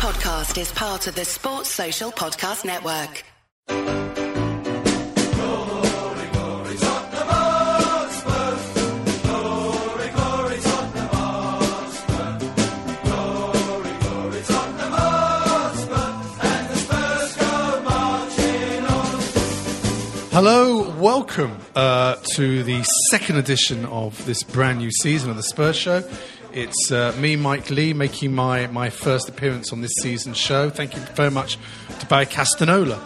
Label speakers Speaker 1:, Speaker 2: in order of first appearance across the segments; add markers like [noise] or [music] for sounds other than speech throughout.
Speaker 1: podcast is part of the Sports Social Podcast Network.
Speaker 2: Hello, welcome uh, to the second edition of this brand new season of the Spurs Show. It's uh, me, Mike Leigh, making my, my first appearance on this season's show. Thank you very much to Barry Castagnola,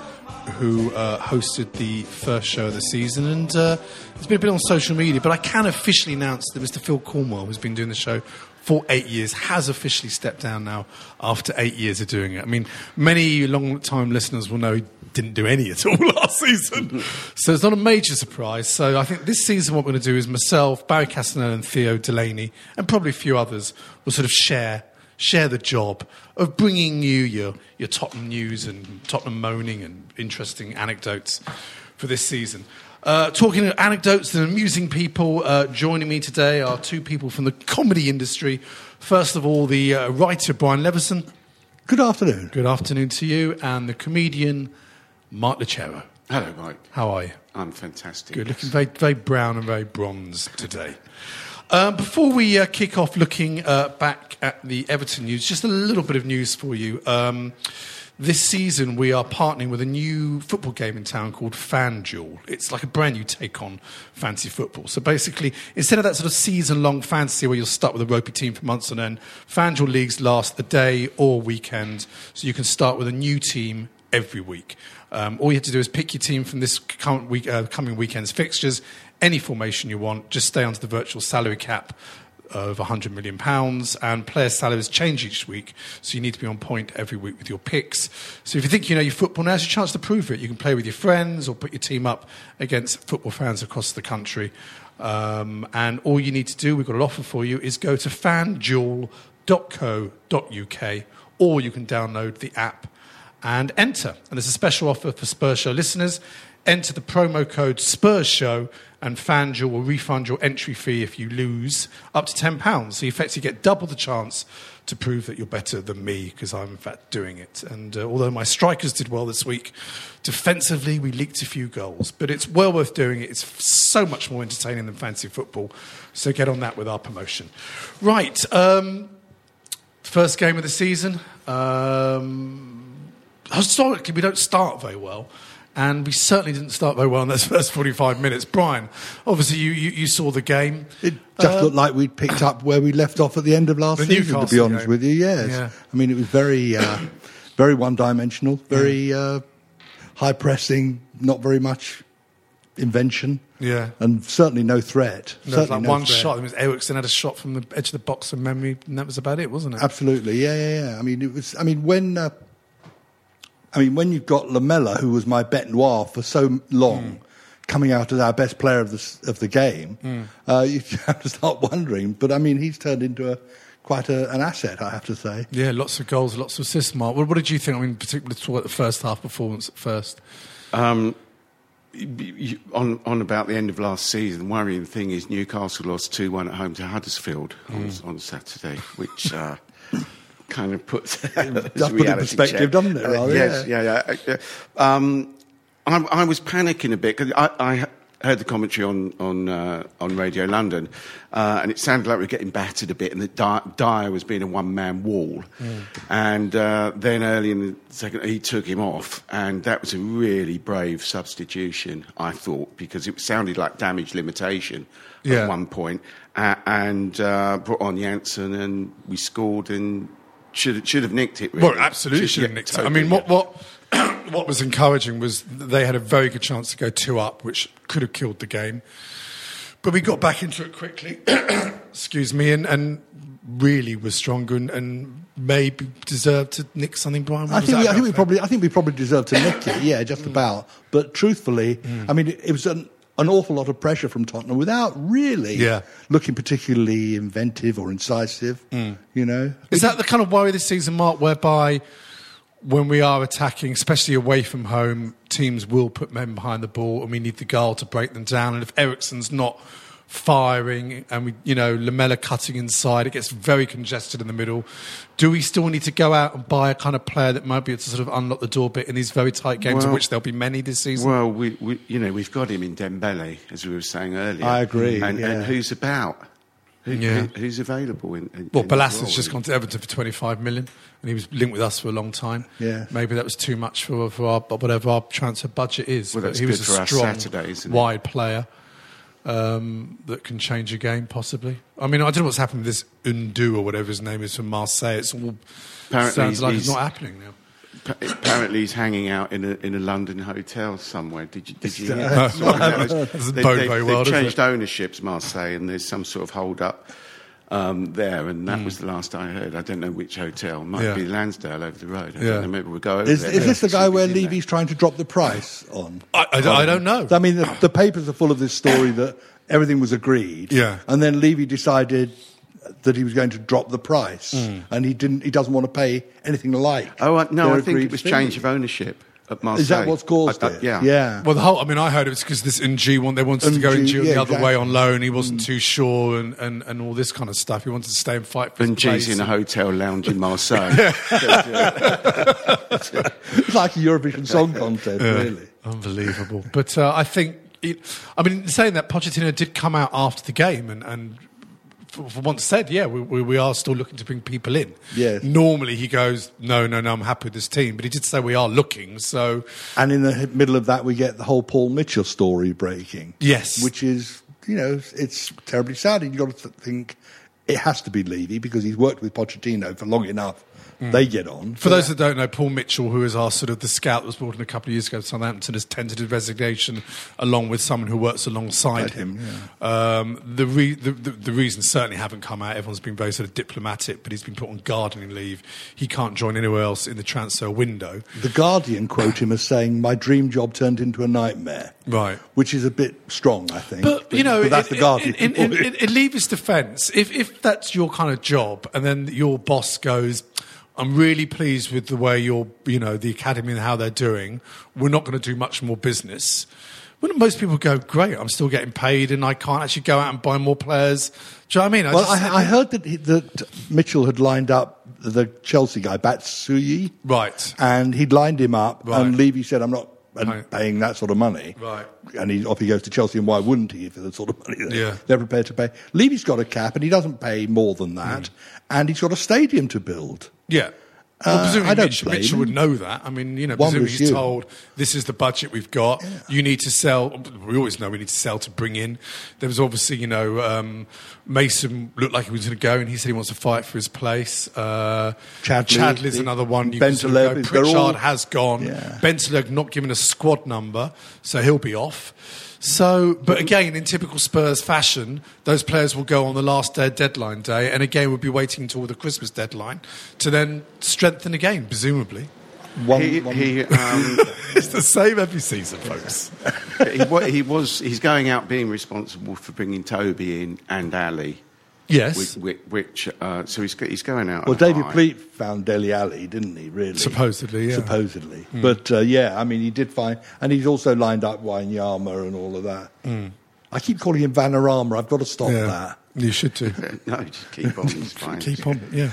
Speaker 2: who uh, hosted the first show of the season. And uh, it's been a bit on social media, but I can officially announce that Mr. Phil Cornwell, who's been doing the show for eight years, has officially stepped down now after eight years of doing it. I mean, many long time listeners will know he didn't do any at all [laughs] last season. so it's not a major surprise. So I think this season, what we're going to do is myself, Barry Castanel, and Theo Delaney, and probably a few others, will sort of share. Share the job of bringing you your, your Tottenham news and Tottenham moaning and interesting anecdotes for this season. Uh, talking anecdotes and amusing people, uh, joining me today are two people from the comedy industry. First of all, the uh, writer Brian Leveson.
Speaker 3: Good afternoon.
Speaker 2: Good afternoon to you, and the comedian Marc Lucero.
Speaker 4: Hello, Mike.
Speaker 2: How are you?
Speaker 4: I'm fantastic.
Speaker 2: Good, looking very, very brown and very bronze today. Um, before we uh, kick off looking uh, back at the Everton news, just a little bit of news for you. Um, this season, we are partnering with a new football game in town called FanDuel. It's like a brand new take on fantasy football. So basically, instead of that sort of season long fantasy where you're stuck with a ropey team for months on end, FanDuel leagues last a day or weekend. So you can start with a new team every week. Um, all you have to do is pick your team from this current week, uh, coming weekend's fixtures, any formation you want, just stay under the virtual salary cap of 100 million pounds and player salaries change each week so you need to be on point every week with your picks. So if you think you know your football now's your chance to prove it. You can play with your friends or put your team up against football fans across the country. Um, and all you need to do we've got an offer for you is go to fanduel.co.uk or you can download the app and enter. And there's a special offer for Spurs Show listeners. Enter the promo code Spurs Show, and FanDuel will refund your entry fee if you lose up to £10. So you effectively get double the chance to prove that you're better than me because I'm, in fact, doing it. And uh, although my strikers did well this week, defensively we leaked a few goals. But it's well worth doing it. It's so much more entertaining than fancy football. So get on that with our promotion. Right. Um, first game of the season. Um, historically, we don't start very well and we certainly didn't start very well in those [laughs] first 45 minutes. Brian, obviously you, you, you saw the game.
Speaker 3: It just uh, looked like we'd picked up where we left off at the end of last season,
Speaker 2: Newcastle
Speaker 3: to be honest
Speaker 2: game.
Speaker 3: with you, yes.
Speaker 2: Yeah.
Speaker 3: I mean, it was very, uh, very one-dimensional, very uh, high-pressing, not very much invention.
Speaker 2: Yeah.
Speaker 3: And certainly no threat.
Speaker 2: Was
Speaker 3: certainly
Speaker 2: like
Speaker 3: no
Speaker 2: one
Speaker 3: threat.
Speaker 2: shot. It was Eriksen had a shot from the edge of the box from memory, and that was about it, wasn't it?
Speaker 3: Absolutely, yeah, yeah, yeah. I mean, it was. I mean, when uh, I mean when you've got Lamela, who was my bet noir for so long, coming out as our best player of the of the game, uh, [laughs] you have to start wondering. But I mean, he's turned into a quite a, an asset, I have to say.
Speaker 2: Yeah, lots of goals, lots of assists, Marc. What, what did you think? I mean, particularly talk about the first half performance at first.
Speaker 4: Um, y- y- on, on about the end of last season, the worrying thing is Newcastle lost 2 1 at home to Huddersfield on, on Saturday, which uh, [laughs] kind of puts [laughs] [laughs]
Speaker 3: Does put in perspective, doesn't it, rather,
Speaker 4: yes, yeah, yeah. yeah. Um, I, I was panicking a bit because I, I heard the commentary on on uh, on Radio London, uh, and it sounded like we were getting battered a bit, and that Dier, Dier was being a one man wall. And uh, then early in the second, he took him off, and that was a really brave substitution, I thought, because it sounded like damage limitation
Speaker 2: Yeah.
Speaker 4: at one point, uh, and uh, brought on Janssen, and we scored and. Should, should have nicked it. Really.
Speaker 2: Well, absolutely should have
Speaker 4: yeah,
Speaker 2: nicked it. I mean, what,
Speaker 4: yeah.
Speaker 2: what, [clears throat] what was encouraging was they had a very good chance to go two up, which could have killed the game. But we got back into it quickly, [clears throat] excuse me, and, and really was stronger and, and maybe deserved to nick something, Brian.
Speaker 3: I think, we, I think we probably, I think we probably deserve to nick it. Yeah, just about. But truthfully, mm. I mean, it, it was an, an awful lot of pressure from Tottenham without really
Speaker 2: Yeah.
Speaker 3: looking particularly inventive or incisive. Mm. You know,
Speaker 2: Is that the kind of worry this season, Marc, whereby when we are attacking, especially away from home, teams will put men behind the ball and we need the goal to break them down? And if Eriksen's not firing, and we, you know, Lamela cutting inside. It gets very congested in the middle. Do we still need to go out and buy a kind of player that might be able to sort of unlock the door bit in these very tight games, of which there'll be many this season?
Speaker 4: Well, we, we, you know, we've got him in Dembele, as we were saying earlier.
Speaker 3: I agree,
Speaker 4: And,
Speaker 3: yeah.
Speaker 4: and who's about? Who,
Speaker 2: Yeah.
Speaker 4: who- who's available in? in
Speaker 2: Well,
Speaker 4: in this
Speaker 2: Bolasie's
Speaker 4: role?
Speaker 2: just gone to Everton for 25 million, and he was linked with us for a long time.
Speaker 3: Yeah.
Speaker 2: Maybe that was too much for, for our, whatever our transfer budget is.
Speaker 4: Well,
Speaker 2: but
Speaker 4: that's
Speaker 2: he was a
Speaker 4: for our
Speaker 2: strong,
Speaker 4: Saturday, isn't it?
Speaker 2: wide player um, that can change a game, possibly. I mean, I don't know what's happened with this Undu or whatever his name is from Marseille. It's all
Speaker 4: Apparently
Speaker 2: sounds like it's not happening now.
Speaker 4: Apparently, he's hanging out in a in a London hotel somewhere. Did you? Did you? hear
Speaker 3: No,
Speaker 4: that?
Speaker 2: no,
Speaker 4: That
Speaker 2: that
Speaker 4: they,
Speaker 2: bode
Speaker 4: they,
Speaker 2: very
Speaker 4: they've
Speaker 2: well, does
Speaker 4: changed
Speaker 2: it?
Speaker 4: ownerships, Marseille, and there's some sort of hold up um, there, and that was the last I heard. I don't know which hotel. Might.
Speaker 2: Yeah.
Speaker 4: be Lansdale over the road. I
Speaker 2: Yeah.
Speaker 4: don't know. Maybe we'll go over
Speaker 3: Is,
Speaker 4: there.
Speaker 3: is this the guy where
Speaker 4: See if he's in
Speaker 3: Levy's trying to drop the price on?
Speaker 2: I, I, I don't know.
Speaker 3: I mean, the, the papers are full of this story that everything was agreed.
Speaker 2: Yeah.
Speaker 3: And then Levy decided that he was going to drop the price,
Speaker 2: Hmm.
Speaker 3: and he didn't. He doesn't want to pay anything like.
Speaker 4: Oh I, no, I think it was
Speaker 3: fee.
Speaker 4: change of ownership at Marseille.
Speaker 3: Is that what's caused
Speaker 4: I- I-
Speaker 3: it?
Speaker 4: yeah.
Speaker 3: Yeah.
Speaker 2: Well, the whole, I mean, I heard it was because this NG one, they wanted to go
Speaker 3: NG,
Speaker 2: NG
Speaker 3: yeah,
Speaker 2: the other
Speaker 3: exactly.
Speaker 2: way on loan. He wasn't too sure and, and, and all this kind of stuff. He wanted to stay and fight for his
Speaker 4: And
Speaker 2: place.
Speaker 4: G's in a hotel lounge in Marseille. [laughs] [laughs]
Speaker 3: it's like a Eurovision Song Contest, really.
Speaker 2: Unbelievable. But uh, I think, it, I mean, saying that, Pochettino did come out after the game and, and for, for once said, yeah, we, we, we are still looking to bring people in.
Speaker 3: Yes.
Speaker 2: Normally he goes, no, no, no, I'm happy with this team. But he did say we are looking. So,
Speaker 3: And in the middle of that, we get the whole Paul Mitchell story breaking.
Speaker 2: Yes.
Speaker 3: Which is, you know, it's terribly sad. And you've got to think it has to be Levy because he's worked with Pochettino for long enough. They get on.
Speaker 2: For those that don't know, Paul Mitchell, who is our sort of the scout that was brought in a couple of years ago to Southampton, has tendered his resignation along with someone who works alongside him. um, the, re- the, the, the reasons certainly haven't come out. Everyone's been very sort of diplomatic, but he's been put on gardening leave. He can't join anywhere else in the transfer window.
Speaker 3: The Guardian quote him as saying, "My dream job turned into a nightmare."
Speaker 2: Right.
Speaker 3: Which is a bit strong, I think.
Speaker 2: But you know,
Speaker 3: but that's
Speaker 2: in,
Speaker 3: the Guardian.
Speaker 2: In, in, in, in Levy's defence, if if that's your kind of job, and then your boss goes, "I'm really pleased with the way you're, you know, the academy and how they're doing. We're not going to do much more business." Wouldn't most people go, "Great, I'm still getting paid, and I can't actually go out and buy more players"? Do you know what I mean? I
Speaker 3: well,
Speaker 2: just-
Speaker 3: I, I heard that, he, that Mitchell had lined up the Chelsea guy, Batshuayi,
Speaker 2: right.
Speaker 3: and he'd lined him up,
Speaker 2: Right.
Speaker 3: and Levy said, "I'm not."
Speaker 2: Right.
Speaker 3: paying that sort of money,
Speaker 2: Right.
Speaker 3: And he, off he goes to Chelsea, and why wouldn't he for the sort of money they're,
Speaker 2: Yeah.
Speaker 3: they're prepared to pay? Levy's got a cap, and he doesn't pay more than that, hmm. and he's got a stadium to build.
Speaker 2: Yeah. Well,
Speaker 3: Uh,
Speaker 2: presumably
Speaker 3: I don't
Speaker 2: Mitch, Mitchell
Speaker 3: him.
Speaker 2: would know that. I mean, you know,
Speaker 3: One
Speaker 2: presumably he's
Speaker 3: you.
Speaker 2: told this is the budget we've got. You need to sell. We always know we need to sell to bring in. There was obviously, you know, um, Mason looked like he was going to go, and he said he wants to fight for his place. Uh,
Speaker 3: Chadli,
Speaker 2: Chadli's
Speaker 3: the-
Speaker 2: another one. You can sort of
Speaker 3: Bentaleb
Speaker 2: go.
Speaker 3: is- they're
Speaker 2: Pritchard
Speaker 3: all-
Speaker 2: has gone.
Speaker 3: Yeah.
Speaker 2: Bentaleb not given a squad number, so he'll be off. So, but again, in typical Spurs fashion, those players will go on the last day, deadline day, and again, we'll be waiting until the Christmas deadline to then strengthen again, presumably.
Speaker 3: One,
Speaker 4: He,
Speaker 3: one-
Speaker 4: he, [laughs] um,
Speaker 2: It's the same every season, folks.
Speaker 4: he, he was he's going out being responsible for bringing Toby in and Alli,
Speaker 2: Yes.
Speaker 4: which, which, which uh, so he's, he's going out.
Speaker 3: Well, David
Speaker 4: high.
Speaker 3: Pleat found Dele Alli, didn't he? Really,
Speaker 2: Supposedly, yeah.
Speaker 3: Supposedly, but uh, yeah, I mean, he did find, and he's also lined up Wanyama and all of that. I keep calling him Vanarama. I've got to stop
Speaker 2: yeah.
Speaker 3: that.
Speaker 2: You should do. [laughs]
Speaker 4: No, just keep on. He's [laughs] fine.
Speaker 2: Keep on, yeah.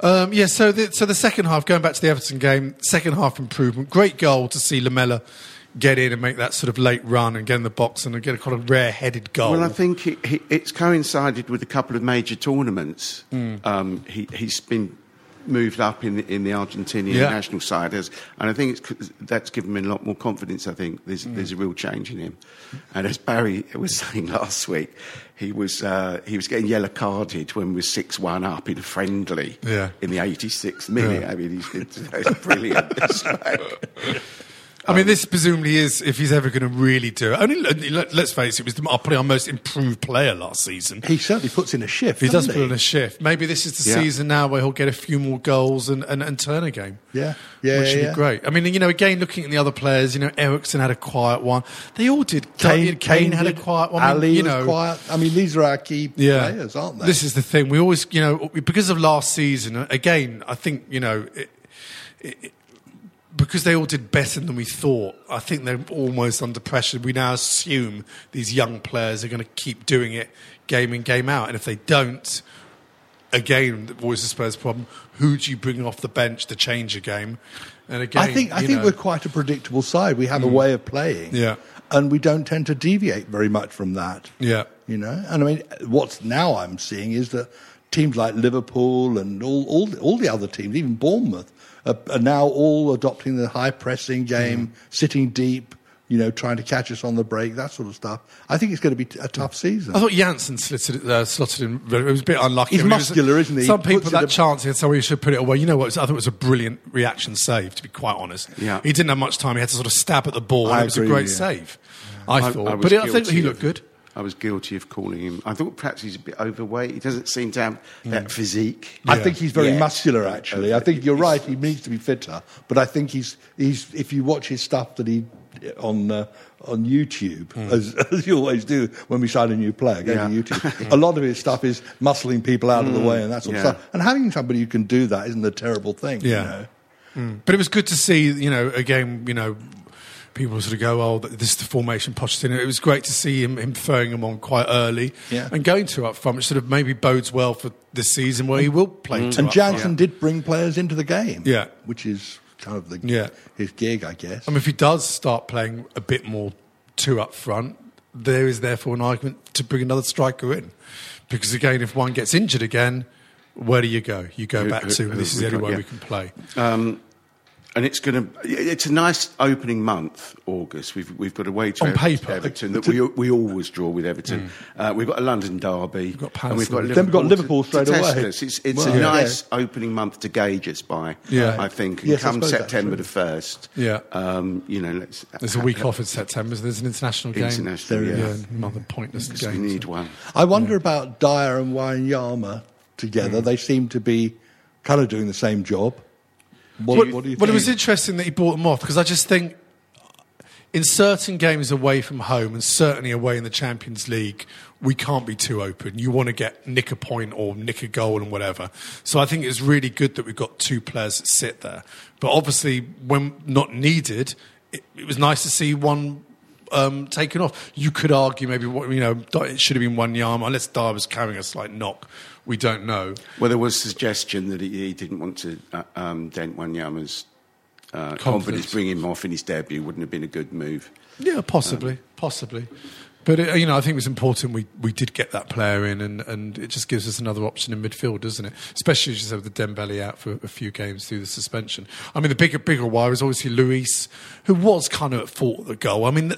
Speaker 2: Um, yeah, so the, so the second half, going back to the Everton game, second half improvement. Great goal to see Lamela get in and make that sort of late run and get in the box and get a kind of rare-headed goal.
Speaker 4: Well, I think he, he, it's coincided with a couple of major tournaments.
Speaker 2: Hmm.
Speaker 4: Um, he, he's been moved up in the, in the Argentinian
Speaker 2: Yeah.
Speaker 4: national side, as, and I think it's, that's given him a lot more confidence. I think there's,
Speaker 2: Hmm.
Speaker 4: there's a real change in him. And as Barry was [laughs] saying last week, he was uh, he was getting yellow carded when we were six one up in a friendly
Speaker 2: Yeah.
Speaker 4: in the 86th minute.
Speaker 2: Yeah.
Speaker 4: I mean, he's, it's, it's brilliant. [laughs] It's like-
Speaker 2: I mean, this presumably is, if he's ever going to really do it. Only, let- let's face it, he was probably our most improved player last season.
Speaker 3: He certainly puts in a shift.
Speaker 2: He does
Speaker 3: doesn't
Speaker 2: put in a shift. Maybe this is the
Speaker 4: Yeah.
Speaker 2: season now where he'll get a few more goals and, and, and turn a game.
Speaker 3: Yeah. Yeah,
Speaker 2: Which
Speaker 3: yeah,
Speaker 2: would
Speaker 3: yeah.
Speaker 2: be great. I mean, you know, again, looking at the other players, you know, Eriksen had a quiet one. They all did.
Speaker 3: Kane,
Speaker 2: Kane, had a quiet one. I mean,
Speaker 3: Alli
Speaker 2: you know,
Speaker 3: quiet. I mean, these are our key
Speaker 2: yeah.
Speaker 3: players, aren't they?
Speaker 2: This is the thing. We always, you know, because of last season, again, I think, you know, it, it, because they all did better than we thought, I think they're almost under pressure. We now assume these young players are going to keep doing it game in, game out. And if they don't, again, the always the Spurs problem. Who do you bring off the bench to change a game? And again,
Speaker 3: I think I think
Speaker 2: know,
Speaker 3: we're quite a predictable side. We have a hmm. way of playing,
Speaker 2: Yeah.
Speaker 3: and we don't tend to deviate very much from that.
Speaker 2: Yeah.
Speaker 3: you know. And I mean, what's now I'm seeing is that teams like Liverpool and all all, all the other teams, even Bournemouth, are, are now all adopting the high pressing game,
Speaker 2: Mm.
Speaker 3: sitting deep. You know, trying to catch us on the break, that sort of stuff. I think it's going to be a tough season.
Speaker 2: I thought Janssen slotted, uh, slotted in. It was a bit unlucky.
Speaker 3: He's
Speaker 2: I mean, it was-
Speaker 3: muscular, isn't he?
Speaker 2: Some
Speaker 3: He
Speaker 2: people that
Speaker 3: it a-
Speaker 2: chance, and so we should put it away. You know what? I thought it was a brilliant reaction save. To be quite honest,
Speaker 4: Yeah.
Speaker 2: he didn't have much time. He had to sort of stab at the ball. and
Speaker 3: I
Speaker 2: it was a great
Speaker 3: with you.
Speaker 2: save. I,
Speaker 4: I-
Speaker 2: thought,
Speaker 4: I was
Speaker 2: but I think
Speaker 4: guilty
Speaker 2: he looked good.
Speaker 4: I was guilty of calling him. I thought perhaps he's a bit overweight. He doesn't seem to have that physique.
Speaker 3: I think he's very
Speaker 4: Yeah.
Speaker 3: muscular. Actually, I think you're right. He needs to be fitter, but I think he's he's. If you watch his stuff that he on uh, on YouTube, hmm. as, [laughs] as you always do when we sign a new player, go
Speaker 4: Yeah.
Speaker 3: to YouTube. a lot of his stuff is muscling people out of the hmm. way and that sort
Speaker 4: yeah.
Speaker 3: of stuff. And having somebody who can do that isn't a terrible thing.
Speaker 2: Yeah.
Speaker 3: You know? Hmm.
Speaker 2: But it was good to see, you know, again, you know, people sort of go, oh, this is the formation Pochettino. It was great to see him, him throwing him on quite early
Speaker 3: Yeah.
Speaker 2: and going to up front, which sort of maybe bodes well for this season where he will play mm. two
Speaker 3: And
Speaker 2: up front.
Speaker 3: Janssen did bring players into the game.
Speaker 2: Yeah.
Speaker 3: which is kind of the
Speaker 2: Yeah.
Speaker 3: his gig, I guess.
Speaker 2: I mean, if he does start playing a bit more two up front, there is therefore an argument to bring another striker in. Because again, if one gets injured again, where do you go? You go
Speaker 4: Who-
Speaker 2: back
Speaker 4: who-
Speaker 2: to
Speaker 4: who
Speaker 2: this is the only way
Speaker 4: yeah.
Speaker 2: we can play.
Speaker 4: Um, and it's going to. It's a nice opening month, August. We've we've got a away to
Speaker 2: On
Speaker 4: Ever-
Speaker 2: paper.
Speaker 4: Everton that we we always draw with Everton. Uh, we've got a London derby. We've
Speaker 2: got
Speaker 4: and we've got
Speaker 2: Palace.
Speaker 3: Then we've got
Speaker 4: to-
Speaker 3: Liverpool straight
Speaker 4: to test
Speaker 3: away.
Speaker 4: us. It's it's
Speaker 3: Well,
Speaker 4: a
Speaker 3: yeah.
Speaker 4: nice opening month to gauge us by.
Speaker 2: Yeah.
Speaker 4: I think. And
Speaker 3: Yes,
Speaker 4: come
Speaker 3: suppose
Speaker 4: September the first.
Speaker 2: Yeah.
Speaker 4: Um, you know, let's.
Speaker 2: There's a week off in September, so there's an international game.
Speaker 4: International,
Speaker 3: There
Speaker 4: yeah.
Speaker 3: is.
Speaker 2: another pointless
Speaker 4: We
Speaker 2: game.
Speaker 4: need one.
Speaker 3: I wonder about Dier and Wanyama together.
Speaker 2: Hmm.
Speaker 3: They seem to be kind of doing the same job. What,
Speaker 2: Well,
Speaker 3: what do you
Speaker 2: well, it was interesting that he brought them off because I just think in certain games away from home and certainly away in the Champions League, we can't be too open. You want to get nick a point or nick a goal and whatever. So I think it's really good that we've got two players that sit there. But obviously, when not needed, it, it was nice to see one. Um, taken off. You could argue maybe what you know it should have been Wanyama unless Dier was carrying a slight knock. We don't know.
Speaker 4: Well, there was suggestion that he, he didn't want to uh, um, dent Wanyama's uh, confidence. Bring him off in his debut wouldn't have been a good move.
Speaker 2: Yeah, possibly, possibly. But uh, you know, I think it was important we, we did get that player in, and, and it just gives us another option in midfield, doesn't it? Especially as you have the Dembele out for a few games through the suspension. I mean, the bigger bigger wire is obviously Lloris, who was kind of at fault at the goal. I mean.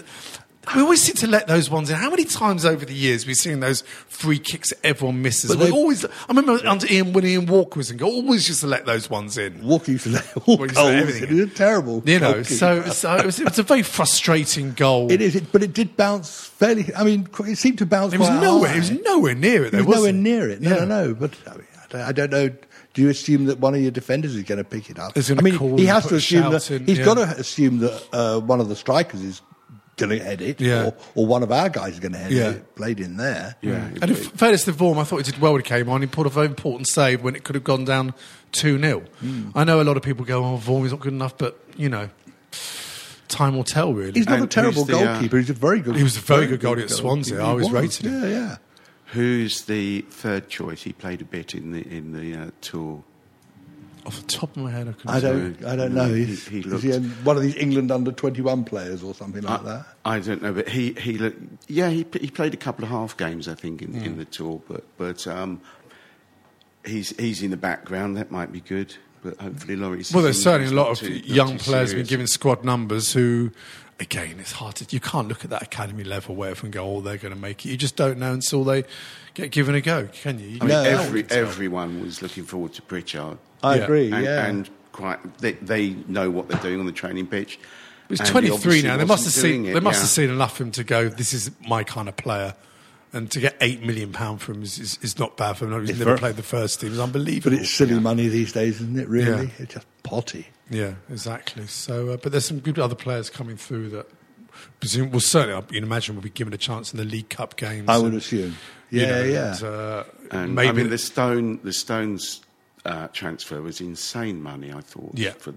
Speaker 2: We always seem to let those ones in. How many times over the years we've seen those free kicks that everyone misses?
Speaker 3: But
Speaker 2: we always. I remember under Ian when Ian Walker was in goal, always used to let those ones in.
Speaker 3: Walker used to let [laughs] all
Speaker 2: used to let
Speaker 3: goals.
Speaker 2: everything in.
Speaker 3: terrible.
Speaker 2: You know, so, so it, was, it was a very frustrating goal.
Speaker 3: It is, it, but it did bounce fairly. I mean, it seemed to bounce.
Speaker 2: It was nowhere.
Speaker 3: high.
Speaker 2: It was nowhere near it.
Speaker 3: It was nowhere
Speaker 2: wasn't
Speaker 3: near it. No,
Speaker 2: Yeah.
Speaker 3: no, no. But I, mean, I, don't, I don't know. Do you assume that one of your defenders is going to pick it up? I mean, he has to assume that
Speaker 2: in,
Speaker 3: he's
Speaker 2: yeah.
Speaker 3: got to assume that uh, one of the strikers is going to head it,
Speaker 2: Yeah.
Speaker 3: or, or one of our guys is going to head
Speaker 2: Yeah.
Speaker 3: it. Played in there.
Speaker 4: Yeah.
Speaker 2: And in fairness to Vorm, I thought he did well when he came on. He pulled a very important save when it could have gone down 2 0.
Speaker 3: Hmm.
Speaker 2: I know a lot of people go, oh, Vorm is not good enough, but, you know, time will tell, really.
Speaker 3: He's not
Speaker 4: And
Speaker 3: a terrible
Speaker 4: who's the, uh,
Speaker 3: goalkeeper. He's a very good.
Speaker 2: He was a very good goalie at Swansea. I always
Speaker 3: He was.
Speaker 2: rated him.
Speaker 3: Yeah, yeah.
Speaker 4: Who's the third choice? He played a bit in the in the uh, tour.
Speaker 2: Off the top of my head, I couldn't
Speaker 3: I don't.
Speaker 2: you.
Speaker 3: I don't know.
Speaker 4: He-
Speaker 3: He's,
Speaker 4: he
Speaker 3: is
Speaker 4: looked-
Speaker 3: he one of these England under twenty one players or something like
Speaker 4: I,
Speaker 3: that?
Speaker 4: I don't know, but he he looked, yeah he he played a couple of half games I think in,
Speaker 2: Hmm.
Speaker 4: in the tour, but but um, he's he's in the background. That might be good, but hopefully Laurie's.
Speaker 2: Well, there's certainly a lot of
Speaker 4: too,
Speaker 2: young
Speaker 4: too
Speaker 2: players been given squad numbers who, again, it's hard to. You can't look at that academy level where everyone go, oh, they're going to make it. You just don't know until they get given a go, can you? you
Speaker 4: I mean,
Speaker 3: No, no,
Speaker 4: every everyone was looking forward to Pritchard.
Speaker 3: I
Speaker 2: Yeah.
Speaker 3: agree.
Speaker 4: and,
Speaker 3: yeah.
Speaker 4: and quite they, they know what they're doing on the training pitch.
Speaker 2: He's
Speaker 4: And he
Speaker 2: 23 now. They must have seen.
Speaker 4: it,
Speaker 2: They must
Speaker 4: yeah.
Speaker 2: have seen enough of him to go. This is my kind of player, and to get eight million pound for him is, is, is not bad for him. He's
Speaker 3: It's
Speaker 2: never
Speaker 3: very-
Speaker 2: played the first team. It's unbelievable.
Speaker 3: but it's silly money these days, isn't it? Really,
Speaker 2: Yeah.
Speaker 3: it's just potty.
Speaker 2: yeah, exactly. So, uh, but there's some good other players coming through that. Presume, well, certainly, you'd imagine will be given a chance in the League Cup games.
Speaker 3: I would
Speaker 2: and,
Speaker 3: assume.
Speaker 2: you
Speaker 3: Yeah,
Speaker 2: know,
Speaker 3: yeah.
Speaker 2: And, uh,
Speaker 4: And
Speaker 2: maybe
Speaker 4: I mean, the Stone, the Stones uh, transfer was insane money. I thought.
Speaker 2: Yeah.
Speaker 4: For,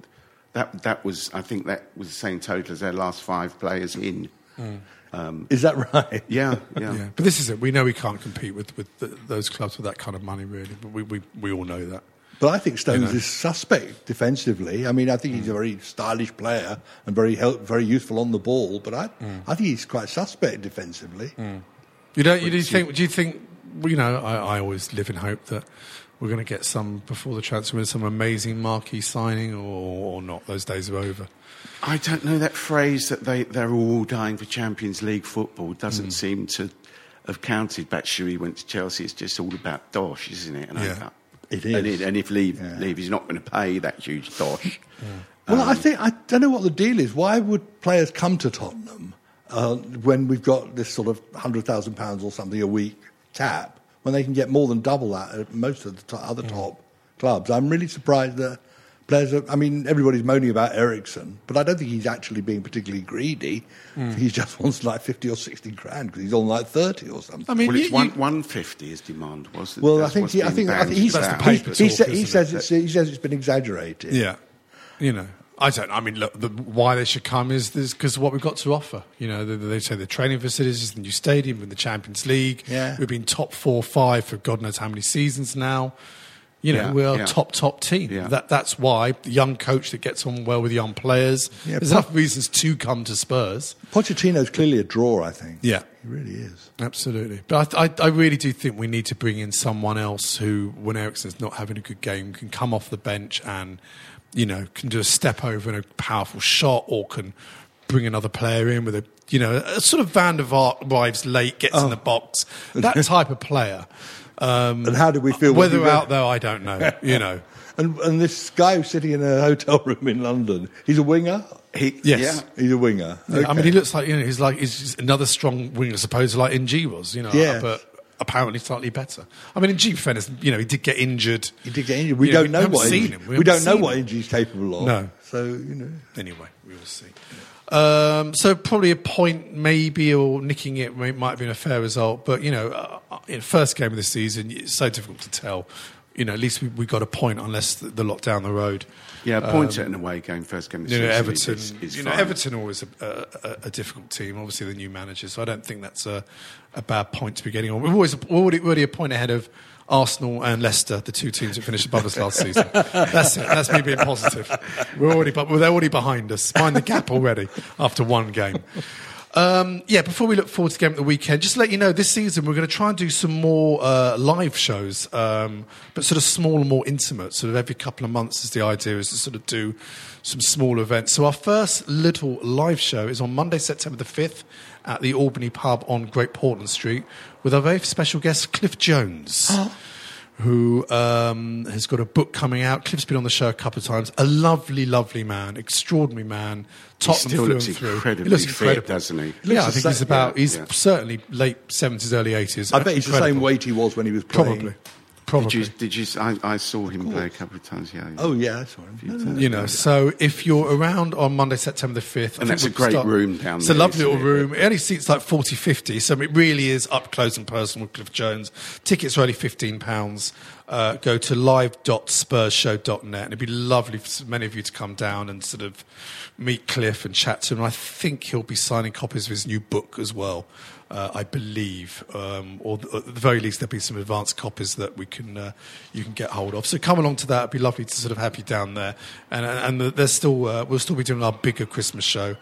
Speaker 4: that that was I think that was the same total as their last five players in. Hmm.
Speaker 3: Um, is that right? [laughs]
Speaker 4: Yeah, yeah.
Speaker 2: Yeah, but this is it. We know we can't compete with, with th those clubs with that kind of money, really. But we, we, we all know that.
Speaker 3: But I think Stones
Speaker 2: You know.
Speaker 3: is suspect defensively. I mean, I think he's a very stylish player and very help, very useful on the ball. But I, hmm. I think he's quite suspect defensively. Hmm.
Speaker 2: You don't. You do you think? Do you think? You know, I, I always live in hope that we're going to get some before the transfer window, some amazing marquee signing, or, or not. Those days are over.
Speaker 4: I don't know that phrase that they, they're all dying for Champions League football doesn't seem to have counted. Batshuayi went to Chelsea. It's just all about dosh, isn't it? And I-
Speaker 2: Yeah.
Speaker 3: It
Speaker 4: And,
Speaker 3: is.
Speaker 4: it, and if Levy,
Speaker 3: Yeah.
Speaker 4: Levy's not going to pay that huge dosh,
Speaker 3: Well, I think I don't know what the deal is. Why would players come to Tottenham uh, when we've got this sort of hundred thousand pounds or something a week cap when they can get more than double that at most of the to- other top clubs? I'm really surprised that players. Are, I mean, everybody's moaning about Eriksen, but I don't think he's actually being particularly greedy. Hmm. He just [laughs] wants like fifty or sixty grand because he's on like thirty or something.
Speaker 2: I mean,
Speaker 4: well, it's
Speaker 2: you-
Speaker 4: one,
Speaker 2: you-
Speaker 4: 150 his demand was.
Speaker 3: well, I think he, I think I think
Speaker 4: bandied
Speaker 3: he's,
Speaker 2: That's the
Speaker 4: about.
Speaker 3: he, he,
Speaker 2: talk,
Speaker 3: sa- he
Speaker 2: isn't
Speaker 3: says
Speaker 2: it?
Speaker 3: it's, he says it's been exaggerated.
Speaker 2: Yeah, you know, I don't. I mean, look, the, why they should come is because of what we've got to offer. You know, they, they say the training facilities, the new stadium, and the Champions League.
Speaker 3: Yeah.
Speaker 2: we've been top four, five for God knows how many seasons now. You know,
Speaker 4: Yeah,
Speaker 2: we're a
Speaker 4: yeah.
Speaker 2: top top team.
Speaker 4: Yeah.
Speaker 2: That that's why the young coach that gets on well with young players.
Speaker 3: Yeah,
Speaker 2: There's enough reasons to come to Spurs.
Speaker 3: Pochettino's clearly a draw. I think.
Speaker 2: Yeah.
Speaker 3: he really is.
Speaker 2: Absolutely, but I, I, I really do think we need to bring in someone else who, when Eriksen's not having a good game, can come off the bench and, you know, can do a step over and a powerful shot, or can bring another player in with a, you know, a sort of Van der Vaart arrives late, gets in the box, that [laughs] type of player. Um,
Speaker 3: And how did we feel
Speaker 2: Whether
Speaker 3: we
Speaker 2: out there, I don't know. You [laughs] know,
Speaker 3: And, and this guy who's sitting in a hotel room in London, he's a winger.
Speaker 4: He,
Speaker 2: Yes.
Speaker 4: Yeah.
Speaker 3: He's a winger.
Speaker 2: I mean, he looks like you know, he's like he's another strong winger, I suppose, like NG was. You know,
Speaker 3: yeah.
Speaker 2: but apparently slightly better. I mean, NG, fairness, you know, he did get injured.
Speaker 3: He did get injured. We
Speaker 2: You
Speaker 3: don't know
Speaker 2: haven't
Speaker 3: what
Speaker 2: seen him.
Speaker 3: we,
Speaker 2: haven't
Speaker 3: don't know what
Speaker 2: him.
Speaker 3: Inge's capable of.
Speaker 2: No.
Speaker 3: So you know.
Speaker 2: Anyway, we will see. Um, so probably a point, maybe, or nicking it might have been a fair result. But you know, uh, in first game of the season, it's so difficult to tell. You know, at least we, we got a point, unless the, the lot down the road.
Speaker 4: Yeah, points um, at an away game, first game of
Speaker 2: You know, Everton.
Speaker 4: is, is
Speaker 2: you know. Everton always a, a, a- a difficult team. Obviously, the new manager, so I don't think that's a, a bad point to be getting on. We're always already, already a point ahead of Arsenal and Leicester, the two teams that finished above us last season. [laughs] That's it. That's me being positive. We're already, but they're already behind us. Mind the gap already after one game. Um, yeah, before we look forward to the game at the weekend, just to let you know, this season we're going to try and do some more uh, live shows, um, but sort of small and more intimate. Sort of every couple of months is the idea is to sort of do some small events. So our first little live show is on Monday, September the 5th at the Albany Pub on Great Portland Street with our very special guest, Cliff Jones who um, has got a book coming out. Cliff's been on the show a couple of times. A lovely, lovely man, extraordinary man. Tottenham
Speaker 4: still
Speaker 2: through
Speaker 4: looks incredibly
Speaker 2: he looks
Speaker 4: fit,
Speaker 2: incredible,
Speaker 4: doesn't he?
Speaker 2: Yeah,
Speaker 3: looks
Speaker 2: I think
Speaker 3: same-
Speaker 2: he's about.
Speaker 4: yeah,
Speaker 2: he's
Speaker 4: yeah.
Speaker 2: certainly late seventies, early eighties.
Speaker 3: I bet he's the same weight he was when he was playing.
Speaker 2: Probably, probably.
Speaker 4: Did you? Did you? I, I saw him play a couple of times. Yeah.
Speaker 3: Oh yeah, I saw him.
Speaker 2: You know, so if you're around on Monday, September the 5th,
Speaker 4: And that's a great room down
Speaker 2: It's
Speaker 4: there,
Speaker 2: a lovely little
Speaker 4: it?
Speaker 2: room. It only seats like 40, 50, so it really is up close and personal with Cliff Jones. Tickets are only £15. Uh, go to live.spursshow.net and it'd be lovely for many of you to come down and sort of meet Cliff and chat to him. I think he'll be signing copies of his new book as well. Uh, I believe, um, or th- at the very least, there'll be some advanced copies that we can uh, you can get hold of. So come along to that; it'd be lovely to sort of have you down there. And and the- there's still uh, we'll still be doing our bigger Christmas show,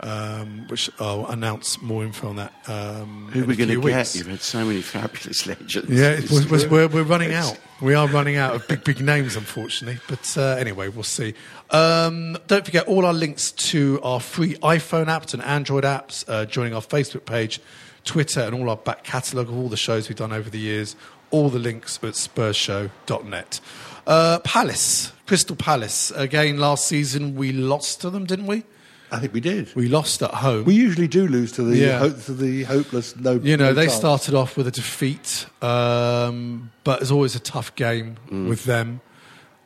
Speaker 2: um, which I'll announce more info on that. Um,
Speaker 4: Who are we going to get? You've had so many fabulous [laughs] legends.
Speaker 2: Yeah, we're, we're, we're running out. We are running out of big, big names, unfortunately. But uh, anyway, we'll see. Um, don't forget all our links to our free iPhone apps and Android apps, uh, joining our Facebook page, Twitter, and all our back catalogue of all the shows we've done over the years. All the links at spursshow.net. Uh, Palace, Crystal Palace. Again, last season we lost to them, didn't we?
Speaker 3: I think we did.
Speaker 2: We lost at home.
Speaker 3: We usually do lose to the
Speaker 2: Yeah.
Speaker 3: ho- to the hopeless. No,
Speaker 2: You know,
Speaker 3: no
Speaker 2: they
Speaker 3: chance.
Speaker 2: started off with a defeat, um, but it's always a tough game
Speaker 3: Mm.
Speaker 2: with them.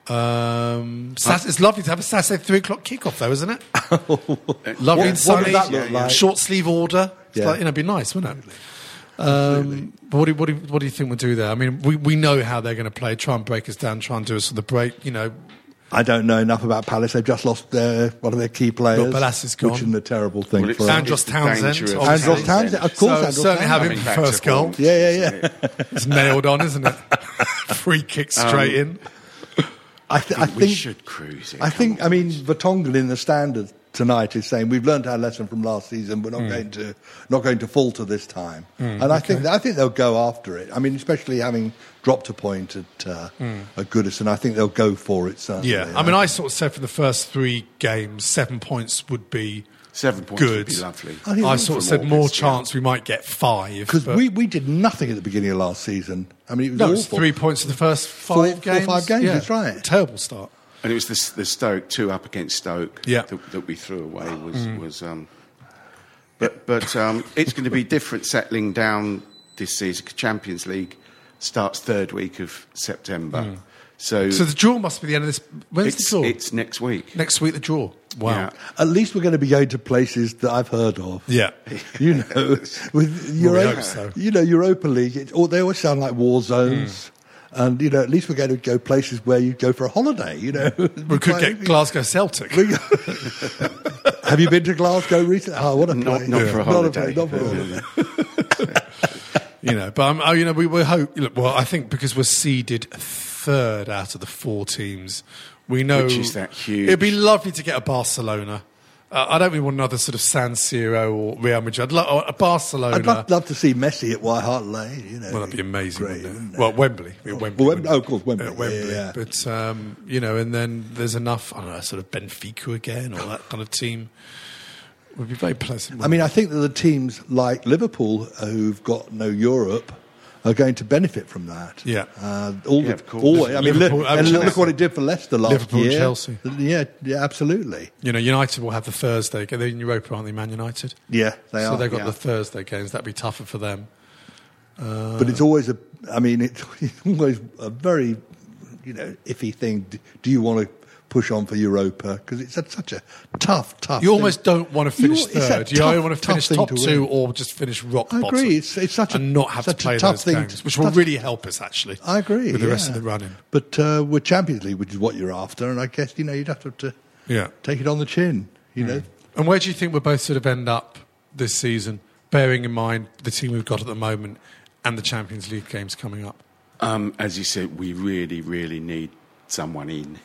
Speaker 2: Um, Sat- it's lovely to have a Saturday three o'clock kickoff, though, isn't it? [laughs] lovely
Speaker 3: What-
Speaker 2: and
Speaker 3: what would
Speaker 2: sunny.
Speaker 3: that look like?
Speaker 2: Short sleeve order. It's
Speaker 3: Yeah.
Speaker 2: like, you know, it'd be nice, wouldn't it? Um, but what do, what, do, what do you think we'll do there? I mean, we, we know how they're going to play, try and break us down, try and do us for the break. You know,
Speaker 3: I don't know enough about Palace. They've just lost their, one of their key players.
Speaker 2: Well, Balas is gone.
Speaker 3: Which is a terrible thing
Speaker 4: Well, it's
Speaker 3: for
Speaker 2: Andros
Speaker 4: it's
Speaker 2: Townsend,
Speaker 4: danger
Speaker 2: obviously.
Speaker 3: Andros Townsend, of course.
Speaker 2: So
Speaker 3: Andros
Speaker 2: certainly have him
Speaker 4: Coming
Speaker 2: for
Speaker 4: back
Speaker 2: first goal.
Speaker 4: form.
Speaker 3: Yeah, yeah, yeah.
Speaker 2: It's nailed on, isn't it? [laughs] Free kick straight in.
Speaker 3: I, th- I
Speaker 4: we
Speaker 3: think
Speaker 4: should cruise it.
Speaker 3: I
Speaker 4: come
Speaker 3: think.
Speaker 4: on.
Speaker 3: I mean, Vertonghen in the standard tonight is saying we've learned our lesson from last season. We're not
Speaker 2: Hmm.
Speaker 3: going to not going to falter this time. and I think I think they'll go after it. I mean, especially having dropped a point at uh, at Goodison, I think they'll go for it. Certainly.
Speaker 2: Yeah, I mean, I sort of said for the first three games, seven points would be
Speaker 4: Seven points
Speaker 2: good.
Speaker 4: would be lovely.
Speaker 3: I think
Speaker 2: I sort of
Speaker 4: From
Speaker 2: said more
Speaker 4: August, yeah.
Speaker 2: chance we might get five.
Speaker 3: because we, we did nothing at the beginning of last season. I mean, it was
Speaker 2: no, it's
Speaker 3: awful.
Speaker 2: three points in the first
Speaker 3: Four-
Speaker 2: five
Speaker 3: four,
Speaker 2: games.
Speaker 3: five games,
Speaker 2: Yeah.
Speaker 3: that's right.
Speaker 2: Terrible start.
Speaker 4: And it was the, the Stoke two up against Stoke
Speaker 2: Yeah. Mm.
Speaker 4: that, that we threw away was was. Um, but but um, it's going to be different settling down this season. Champions League starts third week of September, so,
Speaker 2: Mm. So the draw must be the end of this. When's
Speaker 4: it's,
Speaker 2: the draw?
Speaker 4: it's next week.
Speaker 2: Next week, the draw. Wow.
Speaker 4: Yeah.
Speaker 3: At least we're going to be going to places that I've heard of.
Speaker 2: Yeah. [laughs]
Speaker 3: You know, with
Speaker 2: we
Speaker 3: Europa,
Speaker 2: hope so.
Speaker 3: you know, Europa League, it, or they always sound like war zones.
Speaker 2: Hmm.
Speaker 3: And you know, at least we're going to go places where you go for a holiday. You know, [laughs]
Speaker 2: We could get Glasgow Celtic. [laughs]
Speaker 3: Have you been to Glasgow recently? Oh, what a
Speaker 4: Not-
Speaker 3: place!
Speaker 4: not for a
Speaker 3: Not
Speaker 4: holiday.
Speaker 3: not for a holiday.
Speaker 2: you know, but um, oh, you know, we, we hope. Look, well, I think because we're seeded third out of the four teams, we know
Speaker 4: Which is that huge-
Speaker 2: It'd be lovely to get a Barcelona. Uh, I don't really want another sort of San Siro or Real Madrid. I'd lo- a Barcelona.
Speaker 3: I'd love, love to see Messi at White Hart Lane. You know,
Speaker 2: well, that'd be amazing.
Speaker 3: Great,
Speaker 2: wouldn't it?
Speaker 3: wouldn't it?
Speaker 2: Well, Wembley. I mean, Wembley.
Speaker 3: Oh,
Speaker 2: it?
Speaker 3: of course, Wembley.
Speaker 2: Uh, Wembley.
Speaker 3: yeah.
Speaker 2: But um, you know, and then there's enough. I don't know, sort of Benfica again or that kind of team would be very pleasant.
Speaker 3: I mean, I think that the teams like Liverpool, uh, who've got no Europe, are going to benefit from that.
Speaker 2: Yeah.
Speaker 3: uh, all
Speaker 4: Yeah,
Speaker 3: the,
Speaker 4: of course.
Speaker 3: all, I mean,
Speaker 2: Liverpool-
Speaker 3: look,
Speaker 2: uh,
Speaker 3: and look what it did for Leicester last year.
Speaker 2: Liverpool and
Speaker 3: year.
Speaker 2: Chelsea.
Speaker 3: Yeah, yeah, absolutely.
Speaker 2: you know, United will have the Thursday. They're in Europa, aren't they? Man United.
Speaker 3: Yeah, they
Speaker 2: so
Speaker 3: are.
Speaker 2: So they've got
Speaker 3: yeah.
Speaker 2: the Thursday games. That'd be tougher for them.
Speaker 3: but it's always a. I mean, it's [laughs] always a very, you know, iffy thing. Do you want to push on for Europa because it's a, such a tough, tough.
Speaker 2: You
Speaker 3: thing.
Speaker 2: almost don't want to finish
Speaker 3: it's a
Speaker 2: third. You
Speaker 3: tough,
Speaker 2: either want to finish top
Speaker 3: to
Speaker 2: two or just finish rock
Speaker 3: I
Speaker 2: bottom.
Speaker 3: agree. It's- it's such a-
Speaker 2: and not have to
Speaker 3: such a
Speaker 2: play
Speaker 3: tough
Speaker 2: those
Speaker 3: thing
Speaker 2: games,
Speaker 3: to-
Speaker 2: which will
Speaker 3: tough-
Speaker 2: really help us actually.
Speaker 3: I agree
Speaker 2: with the rest of
Speaker 3: yeah.
Speaker 2: the running.
Speaker 3: But uh, with Champions League, which is what you're after, and I guess you know you'd have to, to
Speaker 2: Yeah.
Speaker 3: take it on the chin. You know,
Speaker 2: And where do you think we'll both sort of end up this season, bearing in mind the team we've got at the moment and the Champions League games coming up?
Speaker 4: Um, as you said, we really, really need someone in.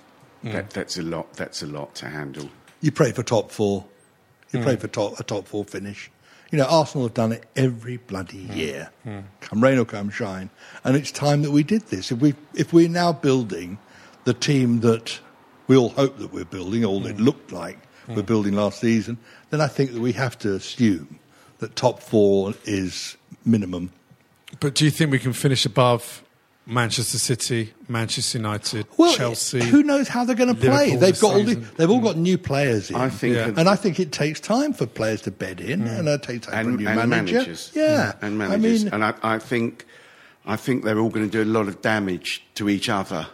Speaker 2: Mm.
Speaker 4: That, that's a lot. That's a lot to handle.
Speaker 3: you pray for top four. You
Speaker 2: Hmm.
Speaker 3: pray for top, a top four finish. You know, Arsenal have done it every bloody
Speaker 2: Hmm.
Speaker 3: year. Come rain or come shine, and it's time that we did this. If we if we're now building the team that we all hope that we're building,
Speaker 2: all
Speaker 3: it looked like we're building last season, then I think that we have to assume that top four is minimum.
Speaker 2: But do you think we can finish above Manchester City, Manchester United,
Speaker 3: Well,
Speaker 2: Chelsea?
Speaker 3: who knows how they're going to play?
Speaker 2: Liverpool
Speaker 3: They've got all the, they've all got new players in.
Speaker 4: I think
Speaker 2: Yeah.
Speaker 3: and I think it takes time for players to bed in, mm. and it takes time for a new
Speaker 4: and
Speaker 3: manager.
Speaker 4: managers.
Speaker 3: Yeah, mm.
Speaker 4: and managers.
Speaker 3: I mean,
Speaker 4: and I, I think, I think they're all going to do a lot of damage to each other,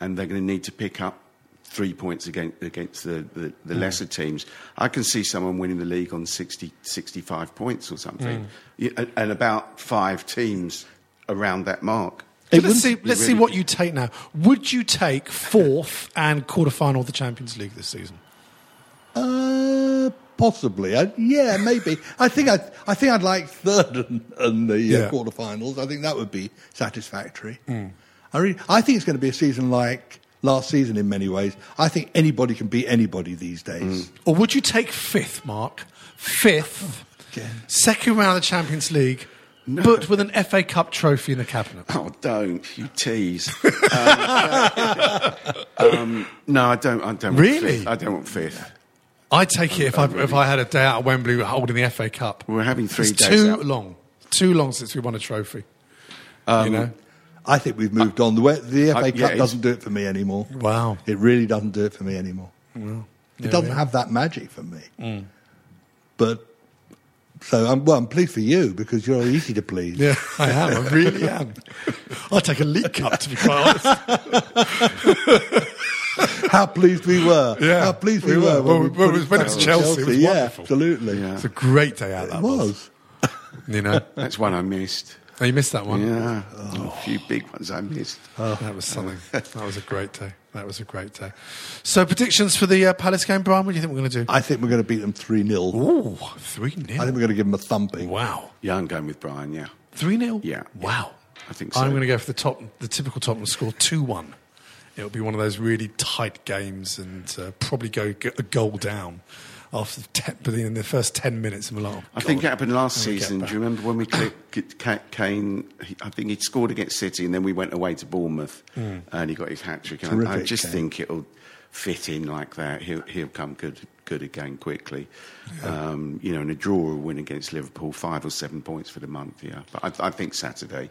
Speaker 4: and they're going to need to pick up three points against against the, the, the mm. lesser teams. I can see someone winning the league on 60, 65 points or something, Yeah, and- and about five teams around that mark.
Speaker 3: It
Speaker 2: let's see. Let's see what you take now. Would you take fourth and quarter final of the Champions League this season?
Speaker 3: uh, possibly. I, yeah, maybe. I think I, I think I'd like third and, and the
Speaker 2: Yeah.
Speaker 3: uh, quarterfinals. I think that would be satisfactory. I really, I think it's going to be a season like last season in many ways. I think anybody can beat anybody these days.
Speaker 2: Or would you take fifth, Marc? Fifth,
Speaker 3: Again.
Speaker 2: second round of the Champions League, but with an FA Cup trophy in the cabinet.
Speaker 4: Oh, don't you tease? [laughs] um, um, no, I don't. I don't. Want
Speaker 2: Really?
Speaker 4: fifth. I don't want fifth.
Speaker 2: I'd take it if I, if I had a day out at Wembley holding the FA Cup.
Speaker 4: We're having three
Speaker 2: It's
Speaker 4: days
Speaker 2: too
Speaker 4: out.
Speaker 2: long. Too long since we won a trophy.
Speaker 3: Um,
Speaker 2: you know?
Speaker 3: I think we've moved on. The, way, the FA
Speaker 4: I-
Speaker 3: Cup
Speaker 4: yeah,
Speaker 3: doesn't do it for me anymore.
Speaker 2: Wow.
Speaker 3: It really doesn't do it for me anymore.
Speaker 2: yeah,
Speaker 3: it doesn't have that magic for me. But so I'm well. I'm pleased for you because you're easy to please.
Speaker 2: Yeah, I am. I really am. I'll take a League Cup, to be quite honest.
Speaker 3: How pleased we were.
Speaker 2: Yeah,
Speaker 3: How pleased we,
Speaker 2: we
Speaker 3: were.
Speaker 2: were. Well,
Speaker 3: we
Speaker 2: when
Speaker 3: put
Speaker 2: it was- when it was
Speaker 3: to
Speaker 2: Chelsea, it was
Speaker 3: yeah,
Speaker 2: wonderful.
Speaker 3: absolutely.
Speaker 4: Yeah.
Speaker 2: It's a great day out, that
Speaker 3: It
Speaker 2: was.
Speaker 3: was.
Speaker 2: You know? [laughs]
Speaker 4: That's one I missed.
Speaker 2: Oh, you missed that one?
Speaker 4: Yeah, a few big ones I missed. Oh.
Speaker 2: That was something. That was a great day. That was a great day. So, predictions for the uh, Palace game, Brian? What do you think we're going to do?
Speaker 3: I think we're going to beat them 3 0.
Speaker 2: Ooh, 3 0.
Speaker 3: I think we're going to give them a thumping.
Speaker 2: Wow.
Speaker 4: Yeah, I'm going with Brian. Yeah.
Speaker 2: 3 0?
Speaker 4: Yeah.
Speaker 2: Wow.
Speaker 4: I think so.
Speaker 2: I'm going to go for the top, the typical Tottenham score 2 1. It'll be one of those really tight games and uh, probably go get a goal down after the ten, but in the first 10 minutes. of oh,
Speaker 4: I think it happened last
Speaker 2: And we get
Speaker 4: season. Do you remember when we clicked Kane? he- I think he'd scored against City, and then we went away to Bournemouth,
Speaker 2: Hmm.
Speaker 4: and he got his hat trick. And I, I just
Speaker 3: Kane.
Speaker 4: think it'll fit in like that. He'll he'll come good good again quickly. Um, you know, and a draw or a win against Liverpool, five or seven points for the month. Yeah, but I, I think Saturday.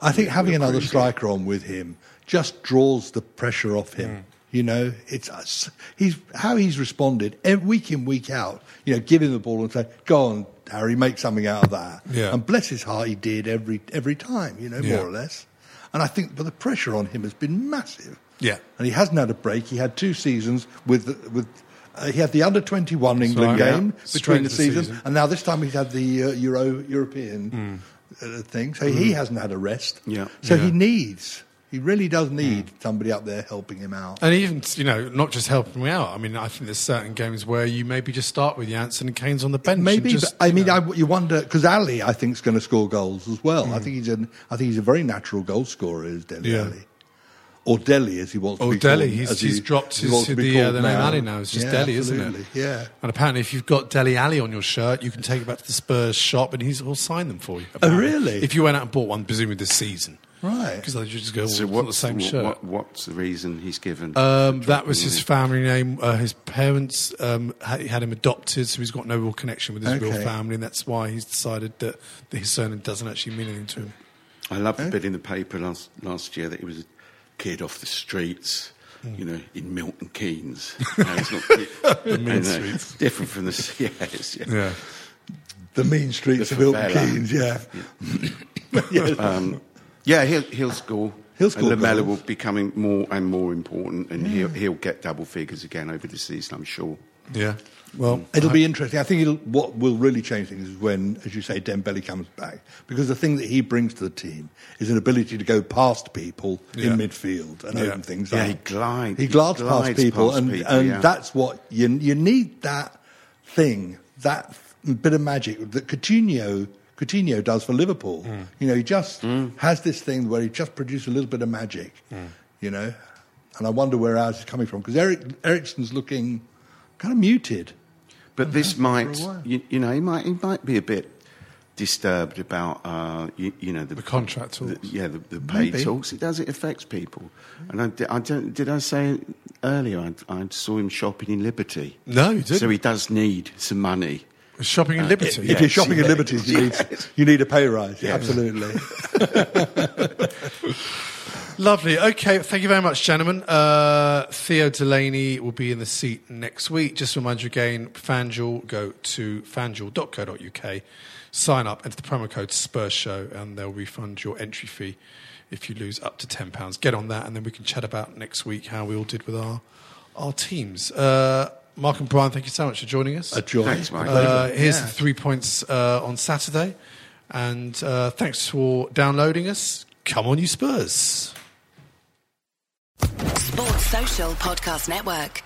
Speaker 3: I think having another striker on with him just draws the pressure off him. You know, it's us- he's how he's responded week in week out. You know, give him the ball and say, "Go on, Harry, make something out of that."
Speaker 2: Yeah.
Speaker 3: And bless his heart, he did every every time. You know,
Speaker 2: Yeah.
Speaker 3: more or less. And I think, but the pressure on him has been massive.
Speaker 2: Yeah.
Speaker 3: And he hasn't had a break. He had two seasons with with. Uh, he had the under twenty one England
Speaker 2: right,
Speaker 3: game
Speaker 2: Straight
Speaker 3: between the
Speaker 2: into
Speaker 3: season,
Speaker 2: season.
Speaker 3: and now this time he's had the uh, Euro European
Speaker 2: Hmm.
Speaker 3: uh, thing. So he hasn't had a rest.
Speaker 4: Yeah.
Speaker 3: So
Speaker 2: Yeah.
Speaker 3: he needs, he really does need somebody up there helping him out.
Speaker 2: And even, you know, not just helping me out. I mean, I think there's certain games where you maybe just start with Janssen and Kane's on the bench.
Speaker 3: Maybe,
Speaker 2: just,
Speaker 3: but, I
Speaker 2: you
Speaker 3: mean,
Speaker 2: know.
Speaker 3: I, you wonder because Alli, I think, is going to score goals as well.
Speaker 2: Hmm.
Speaker 3: I think he's an, I think he's a very natural goal scorer, is Dele
Speaker 2: Yeah.
Speaker 3: Alli, or Dele, as he wants
Speaker 2: Oh,
Speaker 3: to be
Speaker 2: Dele.
Speaker 3: called.
Speaker 2: He's, he's
Speaker 3: he-
Speaker 2: dropped
Speaker 3: he
Speaker 2: his, the, uh, the name Alli now. It's just
Speaker 3: Yeah,
Speaker 2: Dele, isn't it?
Speaker 3: Yeah.
Speaker 2: And apparently, if you've got Dele Alli on your shirt, you can take it back to the Spurs shop and he's will sign them for you. apparently.
Speaker 3: really?
Speaker 2: If you went out and bought one, presumably this season.
Speaker 3: Right.
Speaker 2: Because they just go,
Speaker 4: So
Speaker 2: well, it's
Speaker 4: what's
Speaker 2: not the same
Speaker 4: what,
Speaker 2: shirt.
Speaker 4: what- what's the reason he's given?
Speaker 2: Um, that was his
Speaker 4: dropping
Speaker 2: family name. Uh, his parents um, had, had him adopted, so he's got no real connection with his real family, and that's why he's decided that, that his surname doesn't actually mean anything to him.
Speaker 4: I loved the bit in the paper last last year that he was a kid off the streets,
Speaker 2: Hmm.
Speaker 4: you know, in Milton Keynes. [laughs] No, it's not, the
Speaker 2: mean streets.
Speaker 4: Different from the [laughs] yeah, it's, yeah.
Speaker 2: Yeah.
Speaker 3: The mean streets
Speaker 4: The
Speaker 3: of Milton
Speaker 4: favela.
Speaker 3: Keynes, yeah. [coughs] Yes.
Speaker 4: Um, yeah, he'll he'll score.
Speaker 3: He'll score
Speaker 4: And Lamela
Speaker 3: goals.
Speaker 4: will becoming more and more important, and he'll he'll get double figures again over the season. I'm sure.
Speaker 2: Yeah. Well, mm.
Speaker 3: It'll be interesting. I think it'll, what will really change things is when, as you say, Dembele comes back. Because the thing that he brings to the team is an ability to go past people
Speaker 2: Yeah.
Speaker 3: in midfield and
Speaker 2: Yeah.
Speaker 3: open things
Speaker 4: Yeah,
Speaker 3: up.
Speaker 4: he glides-
Speaker 3: He
Speaker 4: he
Speaker 3: glides,
Speaker 4: glides
Speaker 3: past people,
Speaker 4: past
Speaker 3: and,
Speaker 4: people,
Speaker 3: and
Speaker 4: yeah.
Speaker 3: that's what you you need. That thing, that bit of magic that Coutinho Coutinho does for Liverpool.
Speaker 2: Hmm.
Speaker 3: You know, he just has this thing where he just produces a little bit of magic.
Speaker 2: Hmm.
Speaker 3: You know, and I wonder where ours is coming from because Eric Eriksen's looking kind of muted.
Speaker 4: But this
Speaker 3: for
Speaker 4: might, you, you know, he might he might be a bit disturbed about, uh, you, you know, the,
Speaker 2: The contract
Speaker 4: the-
Speaker 2: talks.
Speaker 4: yeah, the, the pay
Speaker 3: Maybe.
Speaker 4: talks. It does. It affects people. And I, I don't. Did I say earlier? I, I saw him shopping in Liberty.
Speaker 2: No, you didn't.
Speaker 4: So he does need some money.
Speaker 2: Shopping in Liberty.
Speaker 3: If
Speaker 4: Yes,
Speaker 3: you're shopping at Liberties, you need, you need a pay rise. Absolutely. [laughs]
Speaker 2: Lovely. Okay, thank you very much, gentlemen. Uh, Theo Delaney will be in the seat next week. Just to remind you again, FanDuel, go to fanduel.co.uk, sign up, enter the promo code Spurs Show, and they'll refund your entry fee if you lose up to £10. Get on that, and then we can chat about next week how we all did with our, our teams. Uh, Marc and Brian, thank you so much for joining us.
Speaker 3: A joy.
Speaker 4: Thanks, mate.
Speaker 2: Uh, here's
Speaker 3: Yeah.
Speaker 2: the three points uh, on Saturday. And uh, thanks for downloading us. Come on, you Spurs.
Speaker 1: Sports Social Podcast Network.